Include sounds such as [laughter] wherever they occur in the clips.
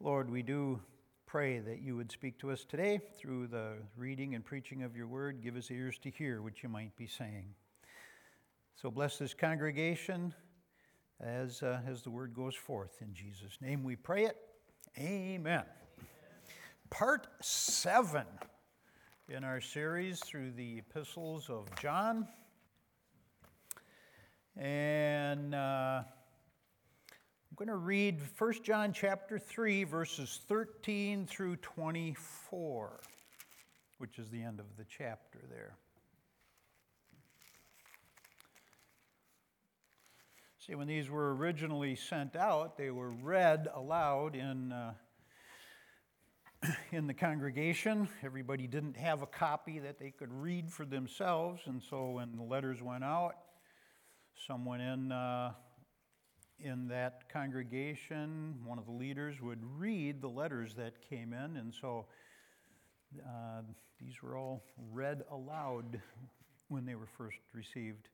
Lord, we do pray that you would speak to us today through the reading and preaching of your word. Give us ears to hear what you might be saying. So bless this congregation as, uh, as the word goes forth. In Jesus' name we pray it. Amen. Part seven in our series through the epistles of John. And uh, going to read 1 John chapter 3, verses 13 through 24, which is the end of the chapter there. See, when these were originally sent out, they were read aloud in, uh, [clears throat] in the congregation. Everybody didn't have a copy that they could read for themselves, and so when the letters went out, some went in, uh, in that congregation, one of the leaders, would read the letters that came in, and so uh, these were all read aloud when they were first received.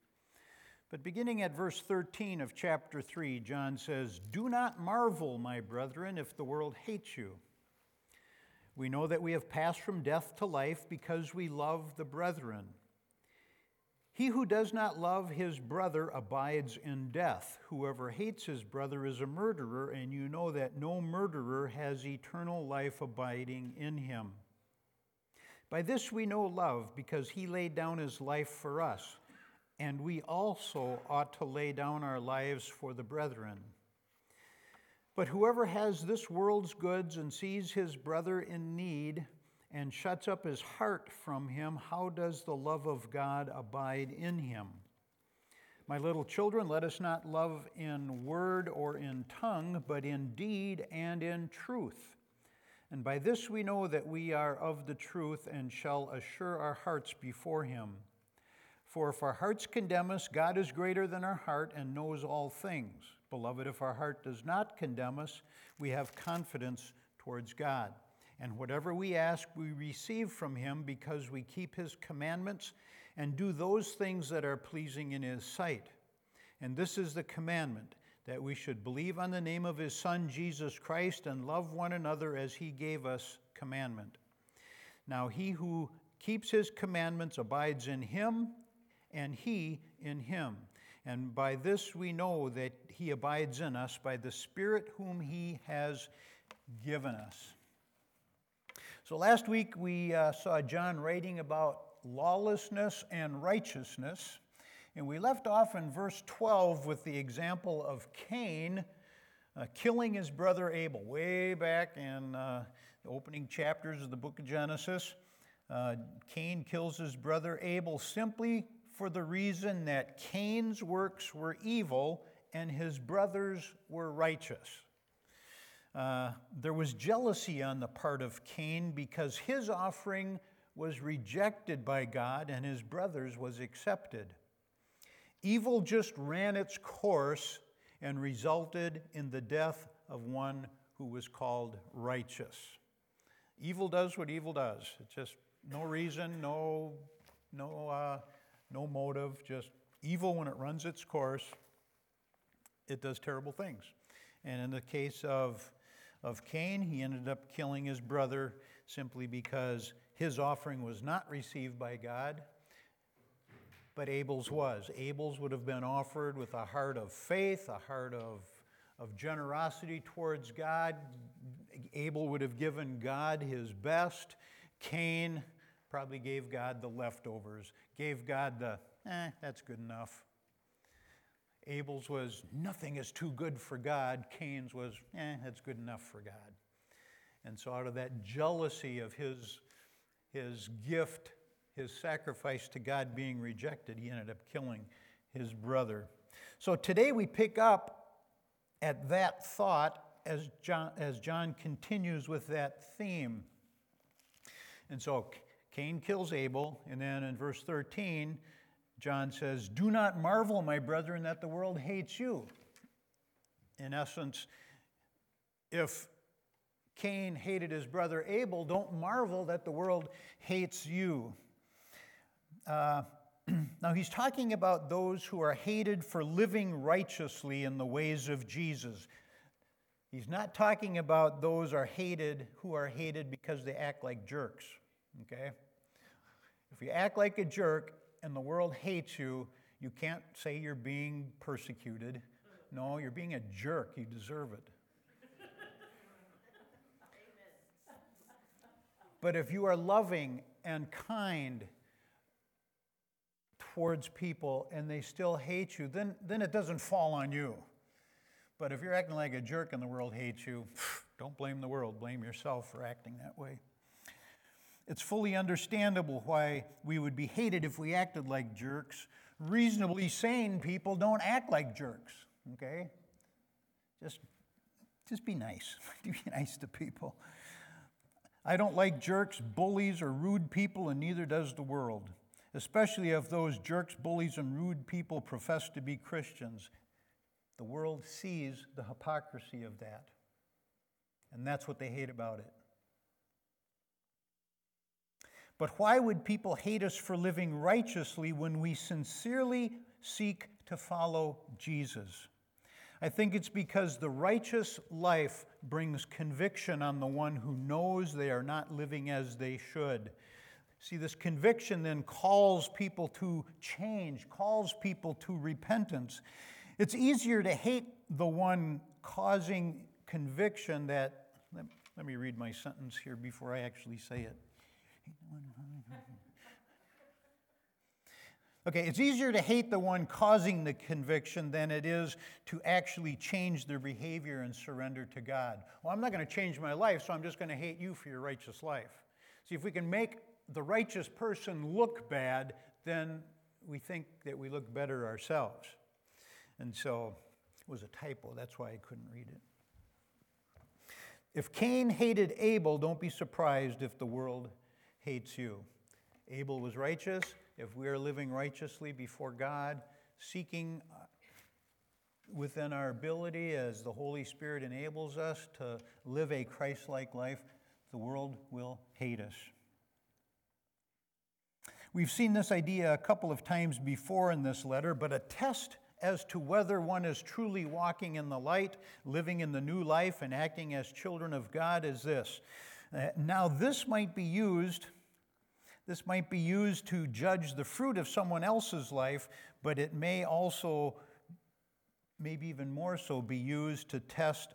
But beginning at verse 13 of chapter 3, John says, Do not marvel, my brethren, if the world hates you. We know that we have passed from death to life because we love the brethren. He who does not love his brother abides in death. Whoever hates his brother is a murderer, and you know that no murderer has eternal life abiding in him. By this we know love, because he laid down his life for us and we also ought to lay down our lives for the brethren. But whoever has this world's goods and sees his brother in need and shuts up his heart from him, how does the love of God abide in him? My little children, let us not love in word or in tongue, but in deed and in truth. And by this we know that we are of the truth and shall assure our hearts before him. For if our hearts condemn us, God is greater than our heart and knows all things. Beloved, if our heart does not condemn us, we have confidence towards God. And whatever we ask, we receive from Him because we keep His commandments and do those things that are pleasing in His sight. And this is the commandment that we should believe on the name of His Son, Jesus Christ, and love one another as He gave us commandment. Now, he who keeps His commandments abides in Him and he in him. And by this we know that he abides in us by the Spirit whom he has given us. So last week we uh, saw John writing about lawlessness and righteousness. And we left off in verse 12 with the example of Cain uh, killing his brother Abel, way back in uh, the opening chapters of the book of Genesis. Uh, Cain kills his brother Abel simply for the reason that Cain's works were evil and his brothers were righteous. Uh, there was jealousy on the part of Cain because his offering was rejected by God and his brother's was accepted. Evil just ran its course and resulted in the death of one who was called righteous. Evil does what evil does. It's just no reason, no, no uh, no motive, just evil when it runs its course, it does terrible things. And in the case of, of Cain, he ended up killing his brother simply because his offering was not received by God, but Abel's was. Abel's would have been offered with a heart of faith, a heart of, of generosity towards God. Abel would have given God his best. Cain probably gave God the leftovers, gave God the, eh, that's good enough. Abel's was, nothing is too good for God. Cain's was, eh, that's good enough for God. And so, out of that jealousy of his, his gift, his sacrifice to God being rejected, he ended up killing his brother. So, today we pick up at that thought as John, as John continues with that theme. And so, Cain kills Abel, and then in verse 13, John says, Do not marvel, my brethren, that the world hates you. In essence, if Cain hated his brother Abel, don't marvel that the world hates you. Uh, [clears throat] now, he's talking about those who are hated for living righteously in the ways of Jesus. He's not talking about those are hated who are hated because they act like jerks, okay? If you act like a jerk and the world hates you, you can't say you're being persecuted. No, you're being a jerk. You deserve it. but if you are loving and kind towards people and they still hate you, then, then it doesn't fall on you. But if you're acting like a jerk and the world hates you, don't blame the world, blame yourself for acting that way. It's fully understandable why we would be hated if we acted like jerks. Reasonably sane people don't act like jerks, okay? Just, just be nice. [laughs] be nice to people. I don't like jerks, bullies, or rude people, and neither does the world, especially if those jerks, bullies, and rude people profess to be Christians. The world sees the hypocrisy of that. And that's what they hate about it. But why would people hate us for living righteously when we sincerely seek to follow Jesus? I think it's because the righteous life brings conviction on the one who knows they are not living as they should. See, this conviction then calls people to change, calls people to repentance. It's easier to hate the one causing conviction that, let, me read my sentence here before I actually say it. Okay, it's easier to hate the one causing the conviction than it is to actually change their behavior and surrender to God. Well, I'm not going to change my life, so I'm just going to hate you for your righteous life. See, if we can make the righteous person look bad, then we think that we look better ourselves. And so it was a typo. That's why I couldn't read it. If Cain hated Abel, don't be surprised if the world hates you. Abel was righteous. If we are living righteously before God, seeking uh, within our ability as the Holy Spirit enables us to live a Christ like life, the world will hate us. We've seen this idea a couple of times before in this letter, but a test as to whether one is truly walking in the light, living in the new life, and acting as children of God is this. Uh, now, this might be used. This might be used to judge the fruit of someone else's life, but it may also, maybe even more so, be used to test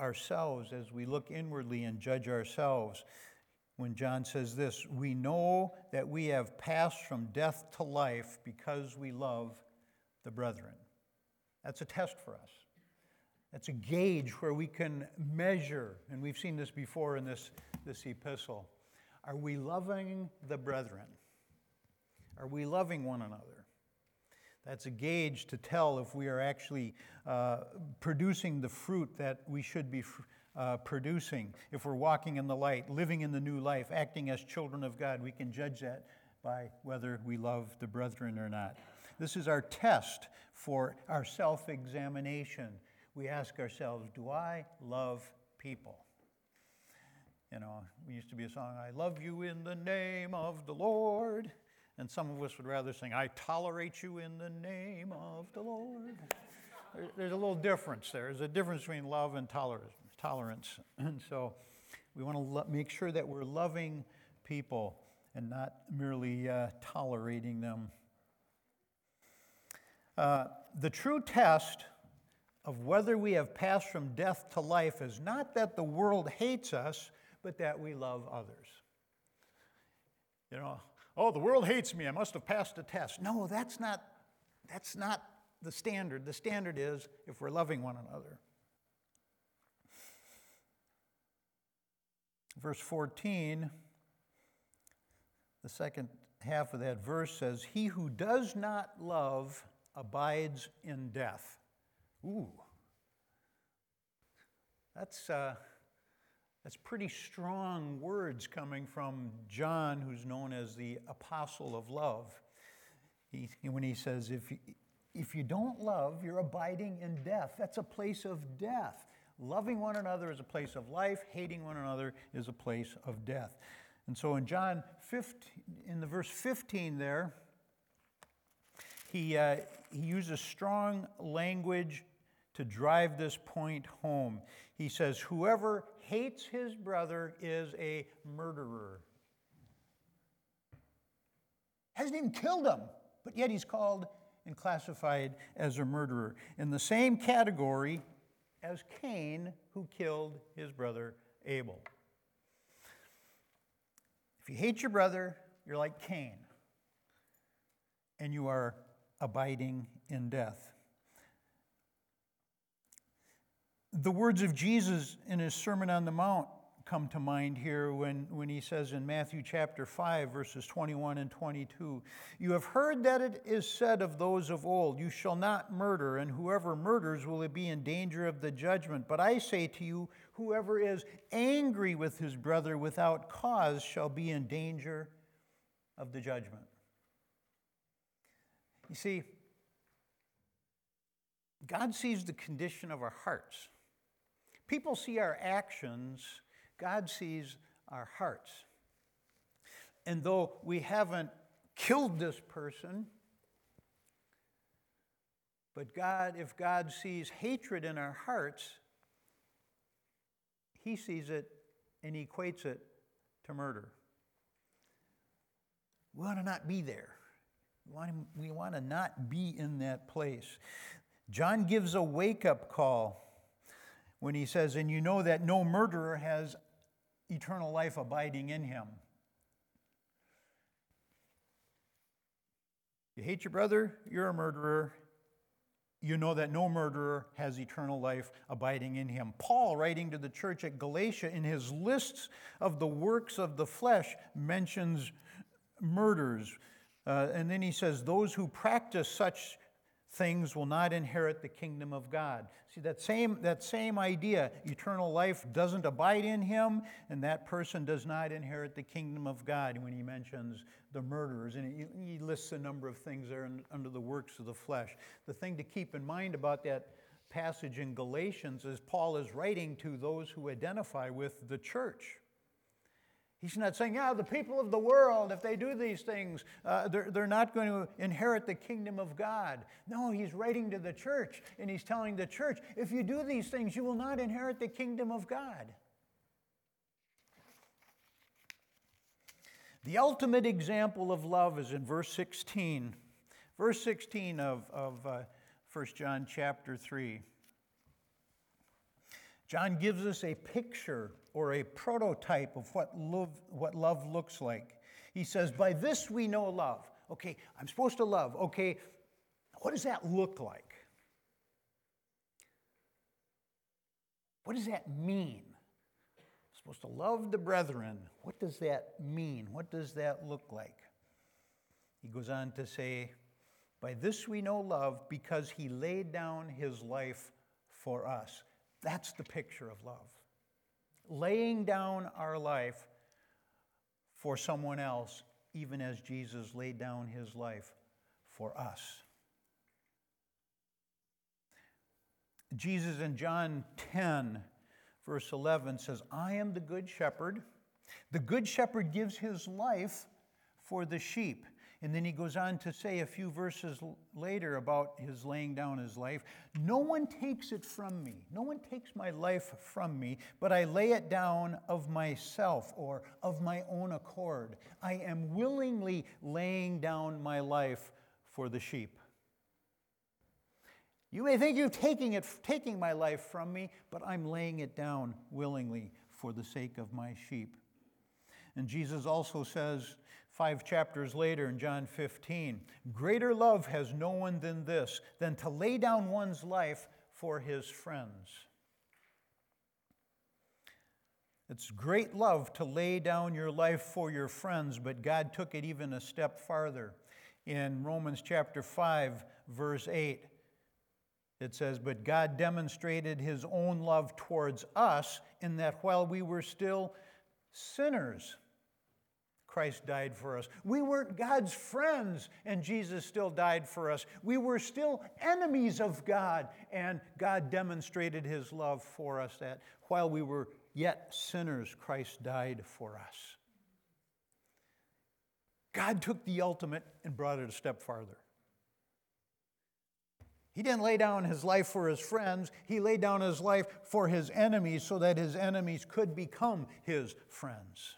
ourselves as we look inwardly and judge ourselves. When John says this, we know that we have passed from death to life because we love the brethren. That's a test for us. That's a gauge where we can measure, and we've seen this before in this, this epistle. Are we loving the brethren? Are we loving one another? That's a gauge to tell if we are actually uh, producing the fruit that we should be uh, producing. If we're walking in the light, living in the new life, acting as children of God, we can judge that by whether we love the brethren or not. This is our test for our self examination. We ask ourselves, do I love people? You know, we used to be a song, I love you in the name of the Lord. And some of us would rather sing, I tolerate you in the name of the Lord. There's a little difference there. There's a difference between love and tolerance. [clears throat] And so we want to lo- make sure that we're loving people and not merely uh, tolerating them. Uh, the true test of whether we have passed from death to life is not that the world hates us, but that we love others. You know, oh, the world hates me, I must have passed a test. No, that's not, that's not the standard. The standard is if we're loving one another. Verse 14, the second half of that verse says, He who does not love abides in death. Ooh. That's, uh, that's pretty strong words coming from John, who's known as the apostle of love. He, when he says, if you, if you don't love, you're abiding in death. That's a place of death. Loving one another is a place of life, hating one another is a place of death. And so in John 15, in the verse 15 there, he, uh, he uses strong language to to drive this point home. He says, Whoever hates his brother is a murderer. Hasn't even killed him, but yet he's called and classified as a murderer. In the same category as Cain, who killed his brother Abel. If you hate your brother, you're like Cain, and you are abiding in death. The words of Jesus in his Sermon on the Mount come to mind here when, when he says in Matthew chapter 5, verses 21 and 22 You have heard that it is said of those of old, You shall not murder, and whoever murders will be in danger of the judgment. But I say to you, whoever is angry with his brother without cause shall be in danger of the judgment. You see, God sees the condition of our hearts. People see our actions God sees our hearts. And though we haven't killed this person, but God, if God sees hatred in our hearts, He sees it and equates it to murder. We want to not be there. We want, to, we want to not be in that place. John gives a wake up call when he says, And you know that no murderer has eternal life abiding in him. You hate your brother, you're a murderer. You know that no murderer has eternal life abiding in him. Paul, writing to the church at Galatia, in his lists of the works of the flesh, mentions murders. Uh, and then he says, Those who practice such things will not inherit the kingdom of God. See, that same, that same idea, eternal life doesn't abide in him, and that person does not inherit the kingdom of God when he mentions the murderers. And he, he lists a number of things there in, under the works of the flesh. The thing to keep in mind about that passage in Galatians is Paul is writing to those who identify with the church. He's not saying, yeah, the people of the world, if they do these things, uh, they're, they're not going to inherit the kingdom of God. No, he's writing to the church, and he's telling the church, if you do these things, you will not inherit the kingdom of God. The ultimate example of love is in verse 16. Verse 16 of, of uh, 1 John chapter 3. John gives us a picture or a prototype of what love, what love looks like. He says, By this we know love. Okay, I'm supposed to love. Okay, what does that look like? What does that mean? I'm supposed to love the brethren. What does that mean? What does that look like? He goes on to say, By this we know love because he laid down his life for us. That's the picture of love. Laying down our life for someone else, even as Jesus laid down his life for us. Jesus in John 10, verse 11 says, I am the good shepherd. The good shepherd gives his life for the sheep. And then he goes on to say a few verses later about his laying down his life No one takes it from me. No one takes my life from me, but I lay it down of myself or of my own accord. I am willingly laying down my life for the sheep. You may think you're taking, it, taking my life from me, but I'm laying it down willingly for the sake of my sheep. And Jesus also says Five chapters later in John 15, greater love has no one than this, than to lay down one's life for his friends. It's great love to lay down your life for your friends, but God took it even a step farther. In Romans chapter 5, verse 8, it says, But God demonstrated his own love towards us in that while we were still sinners, Christ died for us. We weren't God's friends, and Jesus still died for us. We were still enemies of God, and God demonstrated his love for us that while we were yet sinners, Christ died for us. God took the ultimate and brought it a step farther. He didn't lay down his life for his friends, he laid down his life for his enemies so that his enemies could become his friends.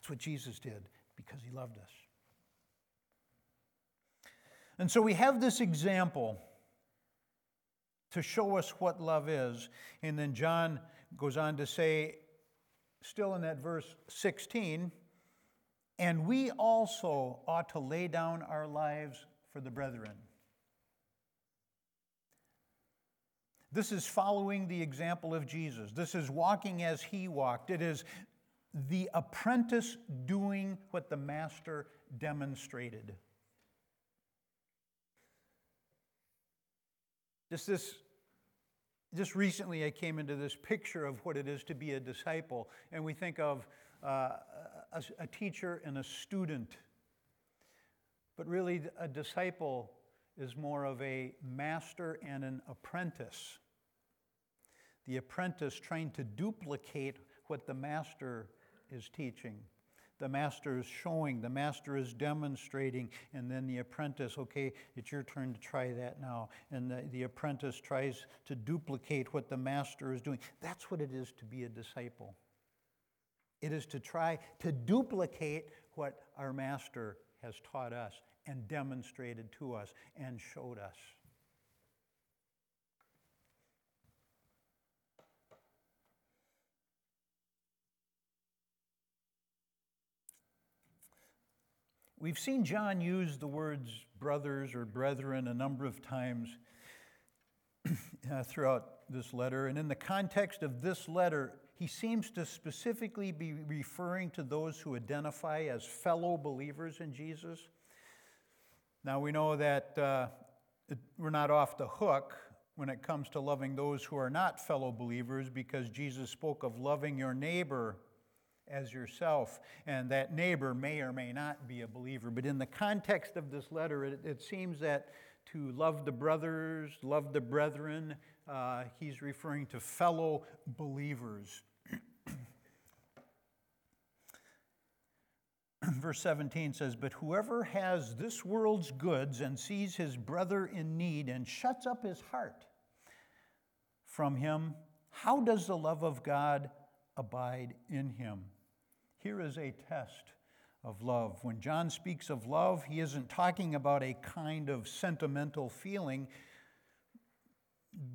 That's what Jesus did because he loved us. And so we have this example to show us what love is. And then John goes on to say, still in that verse 16, and we also ought to lay down our lives for the brethren. This is following the example of Jesus. This is walking as he walked. It is the apprentice doing what the master demonstrated. Just this just recently I came into this picture of what it is to be a disciple, and we think of uh, a, a teacher and a student. But really, a disciple is more of a master and an apprentice. The apprentice trying to duplicate what the master is teaching. The master is showing, the master is demonstrating, and then the apprentice, okay, it's your turn to try that now. And the, the apprentice tries to duplicate what the master is doing. That's what it is to be a disciple. It is to try to duplicate what our master has taught us and demonstrated to us and showed us. We've seen John use the words brothers or brethren a number of times [clears throat] uh, throughout this letter. And in the context of this letter, he seems to specifically be referring to those who identify as fellow believers in Jesus. Now, we know that uh, we're not off the hook when it comes to loving those who are not fellow believers because Jesus spoke of loving your neighbor as yourself. And that neighbor may or may not be a believer. But in the context of this letter, it, it seems that to love the brothers, love the brethren, uh, he's referring to fellow believers. [clears throat] Verse 17 says, But whoever has this world's goods and sees his brother in need and shuts up his heart from him, how does the love of God abide in him? Here is a test of love. When John speaks of love, he isn't talking about a kind of sentimental feeling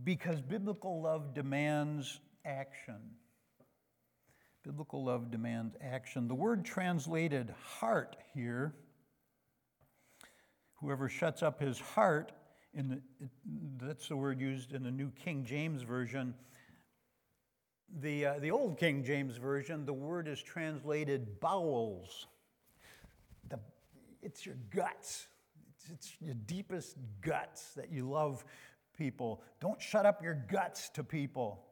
because biblical love demands action. Biblical love demands action. The word translated heart here, whoever shuts up his heart, in the, that's the word used in the New King James Version the, uh, the Old King James Version, the word is translated bowels. The, it's your guts, it's, it's your deepest guts that you love people. Don't shut up your guts to people.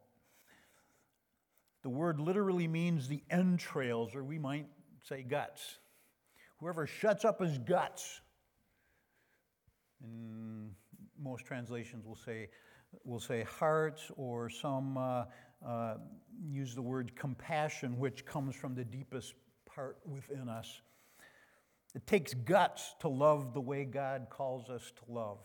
The word literally means the entrails, or we might say guts. Whoever shuts up his guts, and most translations will say, will say hearts, or some uh, uh, use the word compassion, which comes from the deepest part within us. It takes guts to love the way God calls us to love.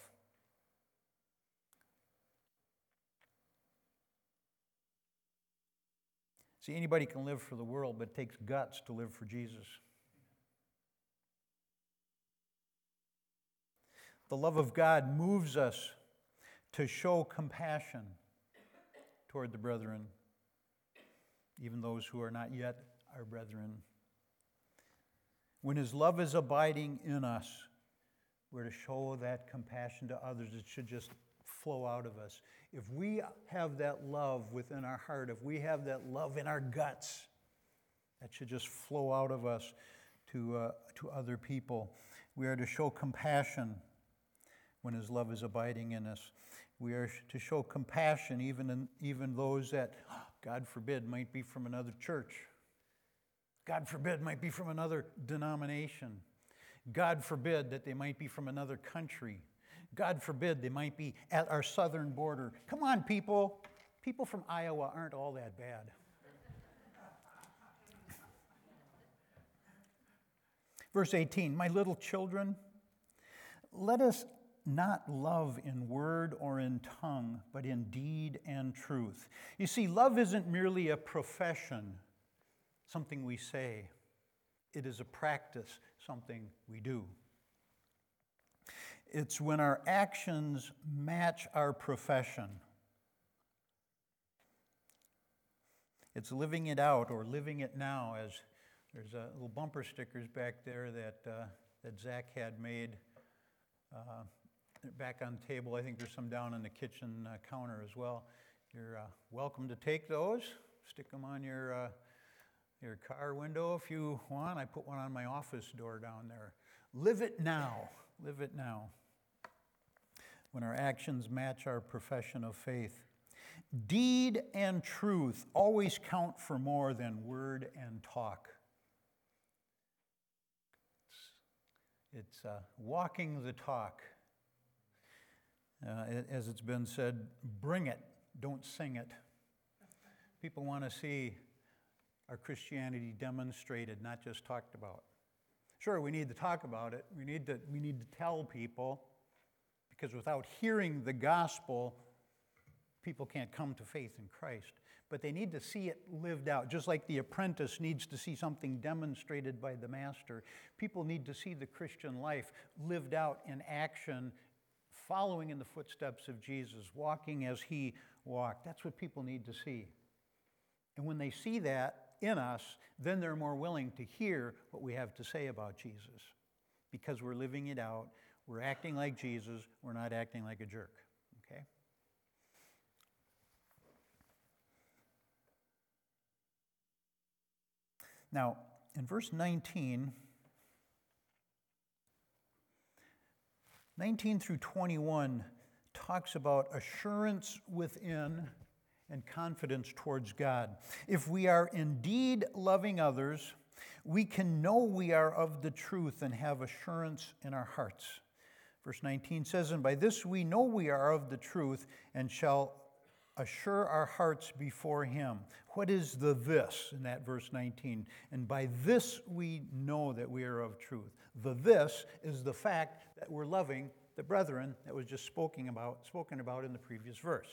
See, anybody can live for the world, but it takes guts to live for Jesus. The love of God moves us to show compassion toward the brethren, even those who are not yet our brethren. When His love is abiding in us, we're to show that compassion to others. It should just flow out of us. If we have that love within our heart, if we have that love in our guts, that should just flow out of us to, uh, to other people. We are to show compassion when His love is abiding in us. We are to show compassion even in, even those that, God forbid, might be from another church. God forbid, might be from another denomination. God forbid that they might be from another country. God forbid they might be at our southern border. Come on, people. People from Iowa aren't all that bad. Verse 18 My little children, let us not love in word or in tongue, but in deed and truth. You see, love isn't merely a profession, something we say, it is a practice, something we do. It's when our actions match our profession. It's living it out or living it now, as there's a little bumper stickers back there that, uh, that Zach had made uh, back on the table. I think there's some down on the kitchen uh, counter as well. You're uh, welcome to take those, stick them on your, uh, your car window if you want. I put one on my office door down there. Live it now. Live it now. When our actions match our profession of faith. Deed and truth always count for more than word and talk. It's, it's uh, walking the talk. Uh, as it's been said, bring it, don't sing it. People want to see our Christianity demonstrated, not just talked about. Sure, we need to talk about it. We need to, we need to tell people, because without hearing the gospel, people can't come to faith in Christ. But they need to see it lived out, just like the apprentice needs to see something demonstrated by the master. People need to see the Christian life lived out in action following in the footsteps of Jesus, walking as he walked. That's what people need to see. And when they see that in us, then they're more willing to hear what we have to say about Jesus because we're living it out. We're acting like Jesus. We're not acting like a jerk. Okay? Now, in verse 19, 19 through 21 talks about assurance within and confidence towards God. If we are indeed loving others, we can know we are of the truth and have assurance in our hearts. Verse 19 says, And by this we know we are of the truth and shall assure our hearts before Him. What is the this in that verse 19? And by this we know that we are of truth. The this is the fact that we're loving the brethren that was just spoken about, spoken about in the previous verse.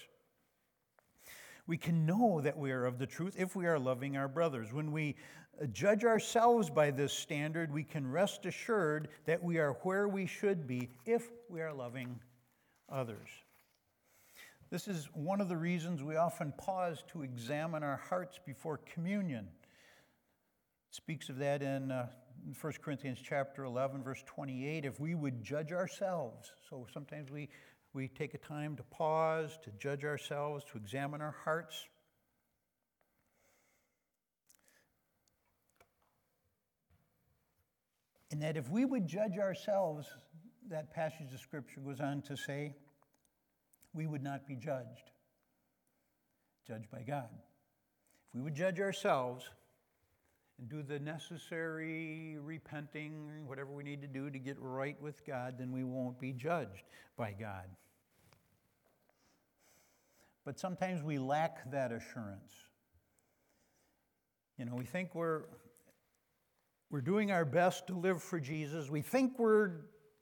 We can know that we are of the truth if we are loving our brothers. When we uh, judge ourselves by this standard, we can rest assured that we are where we should be if we are loving others. This is one of the reasons we often pause to examine our hearts before communion. It speaks of that in uh, 1 Corinthians chapter 11, verse 28. If we would judge ourselves, so sometimes we, we take a time to pause, to judge ourselves, to examine our hearts. And that if we would judge ourselves, that passage of Scripture goes on to say, we would not be judged, judged by God. If we would judge ourselves and do the necessary repenting, whatever we need to do to get right with God, then we won't be judged by God. But sometimes we lack that assurance. You know, we think we're, we're doing our best to live for Jesus. We think we're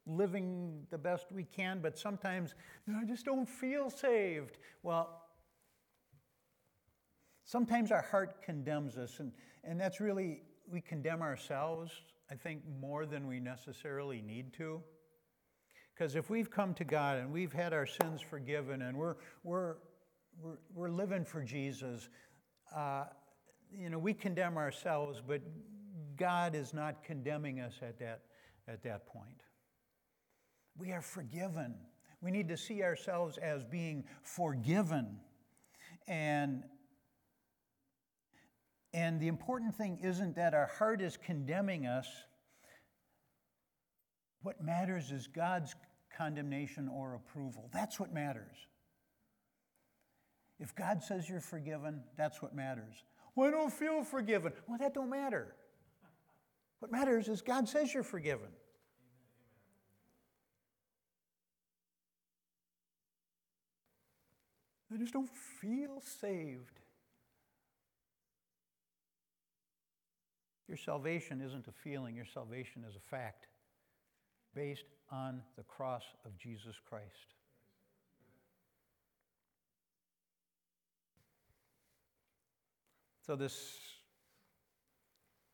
living the best we can, but sometimes you know, I just don't feel saved. Well, sometimes our heart condemns us, and, and that's really, we condemn ourselves, I think, more than we necessarily need to. Because if we've come to God and we've had our sins forgiven and we're, we're, we're, we're living for Jesus, uh, you know, we condemn ourselves, but God is not condemning us at that, at that point. We are forgiven. We need to see ourselves as being forgiven. And, and the important thing isn't that our heart is condemning us. What matters is God's condemnation or approval. That's what matters. If God says you're forgiven, that's what matters. Well, I don't feel forgiven. Well, that don't matter. What matters is God says you're forgiven. I just don't feel saved. Your salvation isn't a feeling, your salvation is a fact. based on the cross of Jesus Christ. So, this,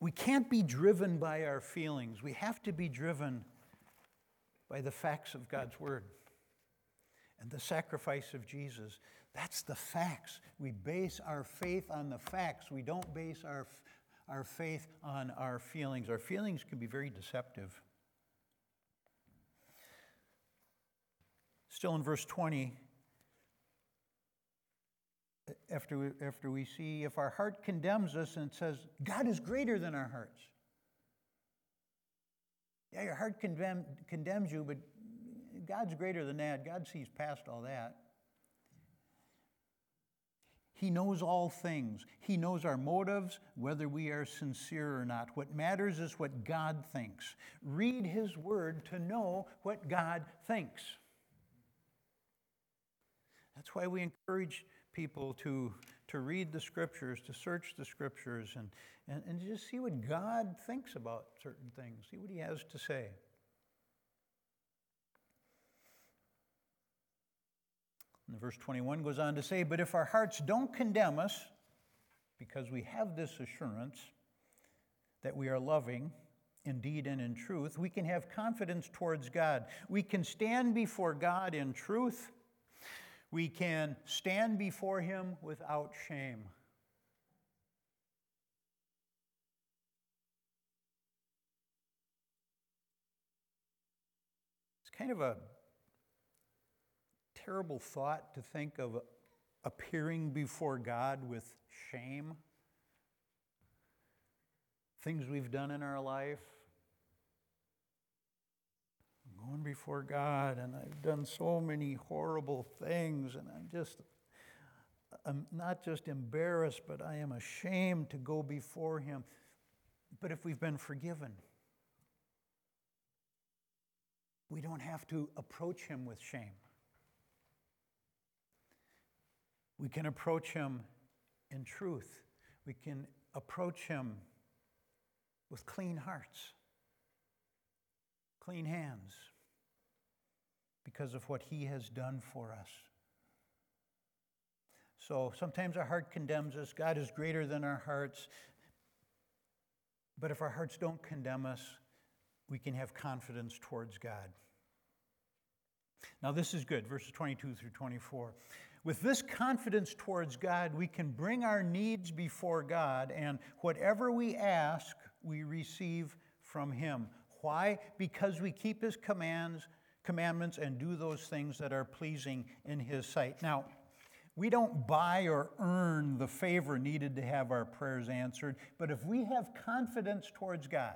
we can't be driven by our feelings. We have to be driven by the facts of God's Word and the sacrifice of Jesus. That's the facts. We base our faith on the facts. We don't base our, our faith on our feelings. Our feelings can be very deceptive. Still in verse 20, after we, after we see if our heart condemns us and says, God is greater than our hearts. Yeah, your heart condemn, condemns you, but God's greater than that. God sees past all that. He knows all things. He knows our motives, whether we are sincere or not. What matters is what God thinks. Read His Word to know what God thinks. That's why we encourage people to, to read the scriptures, to search the scriptures, and, and, and just see what God thinks about certain things, see what He has to say. And verse 21 goes on to say, But if our hearts don't condemn us, because we have this assurance that we are loving, indeed and in truth, we can have confidence towards God. We can stand before God in truth we can stand before Him without shame. It's kind of a terrible thought to think of appearing before God with shame. Things we've done in our life, going before God and I've done so many horrible things and I'm just, I'm not just embarrassed, but I am ashamed to go before Him. But if we've been forgiven, we don't have to approach Him with shame. We can approach Him in truth. We can approach Him with clean hearts, clean hands because of what He has done for us. So sometimes our heart condemns us. God is greater than our hearts. But if our hearts don't condemn us, we can have confidence towards God. Now, this is good, verses 22 through 24. With this confidence towards God, we can bring our needs before God, and whatever we ask, we receive from Him. Why? Because we keep His commands commandments and do those things that are pleasing in His sight. Now, we don't buy or earn the favor needed to have our prayers answered, but if we have confidence towards God,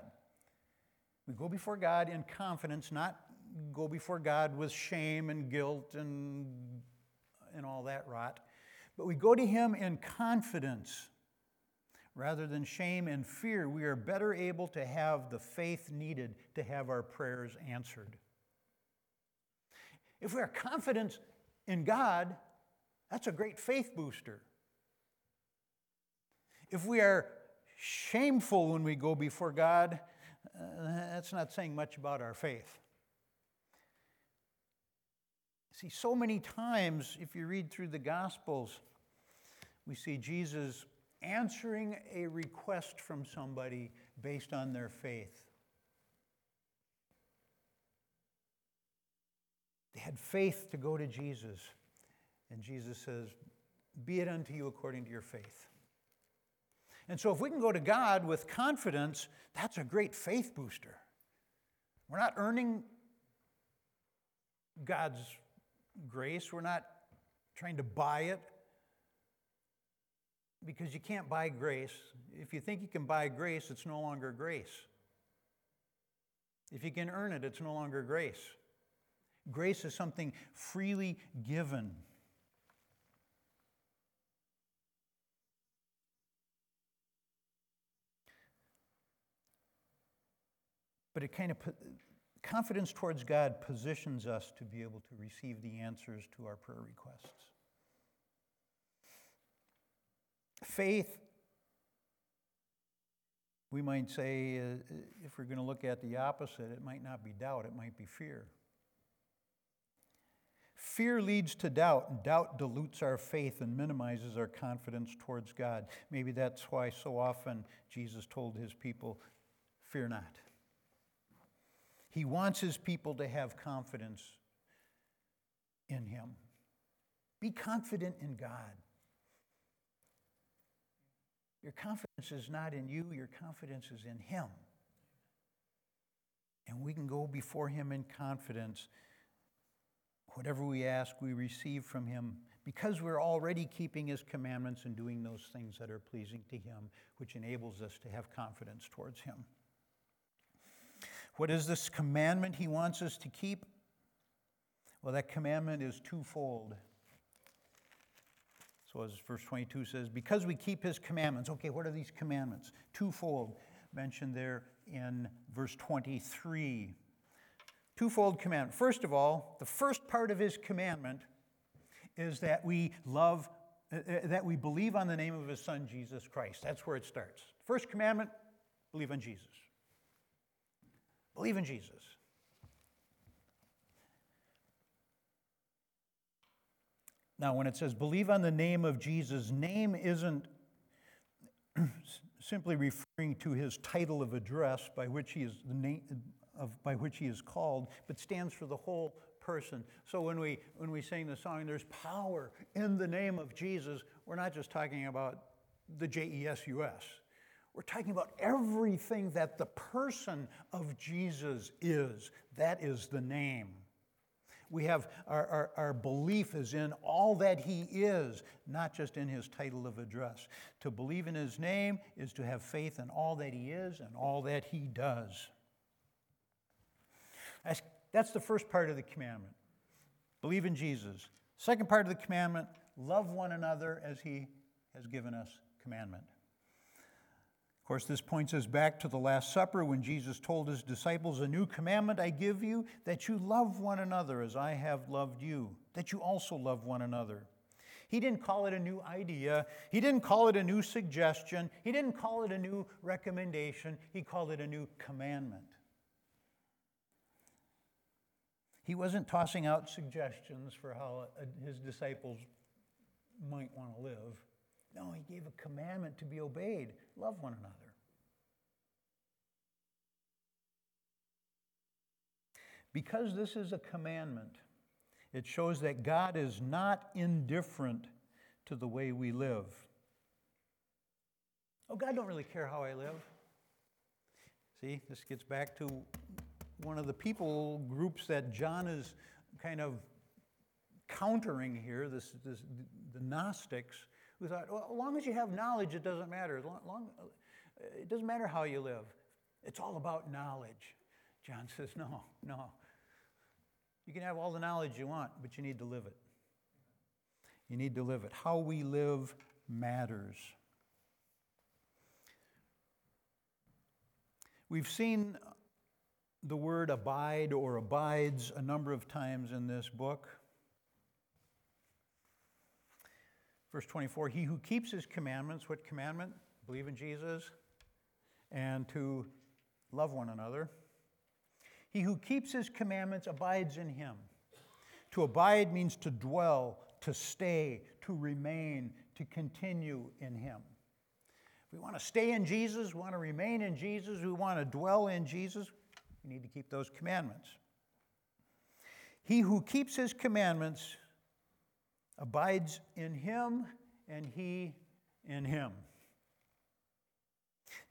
we go before God in confidence, not go before God with shame and guilt and, and all that rot, but we go to Him in confidence rather than shame and fear. We are better able to have the faith needed to have our prayers answered. If we are confident in God, that's a great faith booster. If we are shameful when we go before God, uh, that's not saying much about our faith. See, so many times, if you read through the Gospels, we see Jesus answering a request from somebody based on their faith. They had faith to go to Jesus. And Jesus says, Be it unto you according to your faith. And so, if we can go to God with confidence, that's a great faith booster. We're not earning God's grace, we're not trying to buy it because you can't buy grace. If you think you can buy grace, it's no longer grace. If you can earn it, it's no longer grace. Grace is something freely given. But it kind of confidence towards God positions us to be able to receive the answers to our prayer requests. Faith we might say, uh, if we're going to look at the opposite, it might not be doubt, it might be fear. Fear leads to doubt, and doubt dilutes our faith and minimizes our confidence towards God. Maybe that's why so often Jesus told his people, Fear not. He wants his people to have confidence in him. Be confident in God. Your confidence is not in you, your confidence is in him. And we can go before him in confidence Whatever we ask, we receive from him because we're already keeping his commandments and doing those things that are pleasing to him, which enables us to have confidence towards him. What is this commandment he wants us to keep? Well, that commandment is twofold. So, as verse 22 says, because we keep his commandments. Okay, what are these commandments? Twofold, mentioned there in verse 23 twofold commandment. First of all, the first part of his commandment is that we love, uh, uh, that we believe on the name of his son, Jesus Christ. That's where it starts. First commandment, believe on Jesus. Believe in Jesus. Now, when it says believe on the name of Jesus, name isn't [clears throat] simply referring to his title of address by which he is the name, of, by which he is called, but stands for the whole person. So when we, when we sing the song, there's power in the name of Jesus, we're not just talking about the J E S U S. We're talking about everything that the person of Jesus is. That is the name. We have our, our, our, belief is in all that he is, not just in his title of address. To believe in his name is to have faith in all that he is and all that he does. That's the first part of the commandment. Believe in Jesus. Second part of the commandment, love one another as he has given us commandment. Of course, this points us back to the Last Supper when Jesus told his disciples, A new commandment I give you, that you love one another as I have loved you, that you also love one another. He didn't call it a new idea. He didn't call it a new suggestion. He didn't call it a new recommendation. He called it a new commandment. He wasn't tossing out suggestions for how his disciples might want to live. No, he gave a commandment to be obeyed love one another. Because this is a commandment, it shows that God is not indifferent to the way we live. Oh, God don't really care how I live. See, this gets back to one of the people groups that John is kind of countering here, this, this, the Gnostics, who thought, well, as long as you have knowledge, it doesn't matter. Long, long, it doesn't matter how you live. It's all about knowledge. John [laughs] says, no, no. You can have all the knowledge you want, but you need to live it. You need to live it. How we live matters. We've seen the word abide or abides a number of times in this book. Verse 24 He who keeps his commandments, what commandment? Believe in Jesus and to love one another. He who keeps his commandments abides in him. To abide means to dwell, to stay, to remain, to continue in him. We want to stay in Jesus, we want to remain in Jesus, we want to dwell in Jesus, We need to keep those commandments. He who keeps his commandments abides in him, and he in him.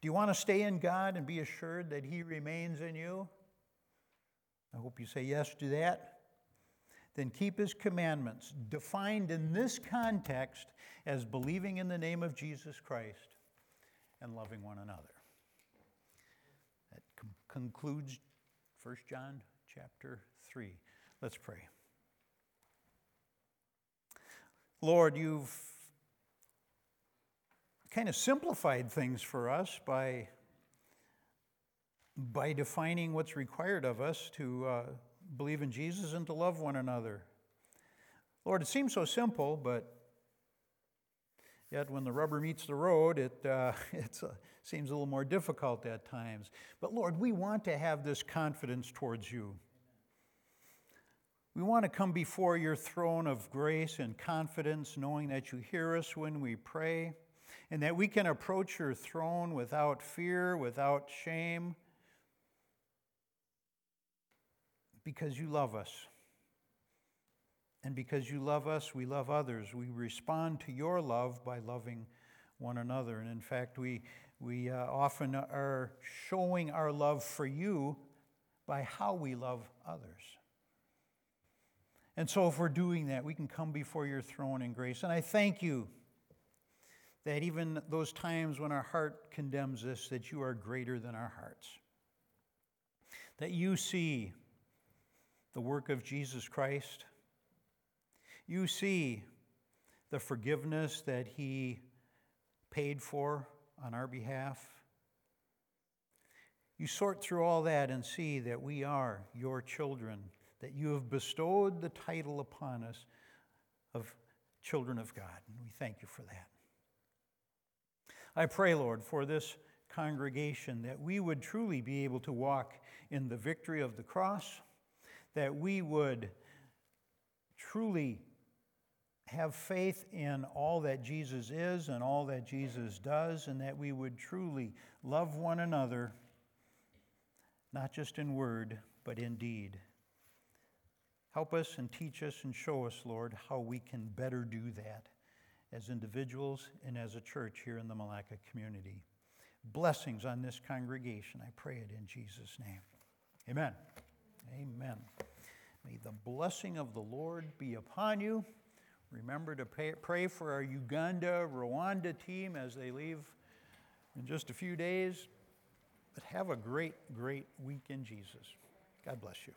Do you want to stay in God and be assured that he remains in you? I hope you say yes to that. Then keep his commandments, defined in this context as believing in the name of Jesus Christ and loving one another That concludes 1 John chapter 3. Let's pray. Lord, you've kind of simplified things for us by, by defining what's required of us to uh, believe in Jesus and to love one another. Lord, it seems so simple, but Yet when the rubber meets the road, it uh, [laughs] uh, seems a little more difficult at times. But Lord, we want to have this confidence towards you. We want to come before your throne of grace and confidence, knowing that you hear us when we pray, and that we can approach your throne without fear, without shame, because you love us. And because you love us, we love others. We respond to your love by loving one another. And in fact, we, we uh, often are showing our love for you by how we love others. And so, if we're doing that, we can come before your throne in grace. And I thank you that even those times when our heart condemns us, that you are greater than our hearts. That you see the work of Jesus Christ. You see the forgiveness that he paid for on our behalf. You sort through all that and see that we are your children that you have bestowed the title upon us of children of God. And we thank you for that. I pray, Lord, for this congregation that we would truly be able to walk in the victory of the cross, that we would truly have faith in all that Jesus is and all that Jesus does, and that we would truly love one another, not just in word, but in deed. Help us and teach us and show us, Lord, how we can better do that as individuals and as a church here in the Malacca community. Blessings on this congregation. I pray it in Jesus' name. Amen. Amen. May the blessing of the Lord be upon you. Remember to pay, pray for our Uganda Rwanda team as they leave in just a few days. But have a great, great week in Jesus. God bless you.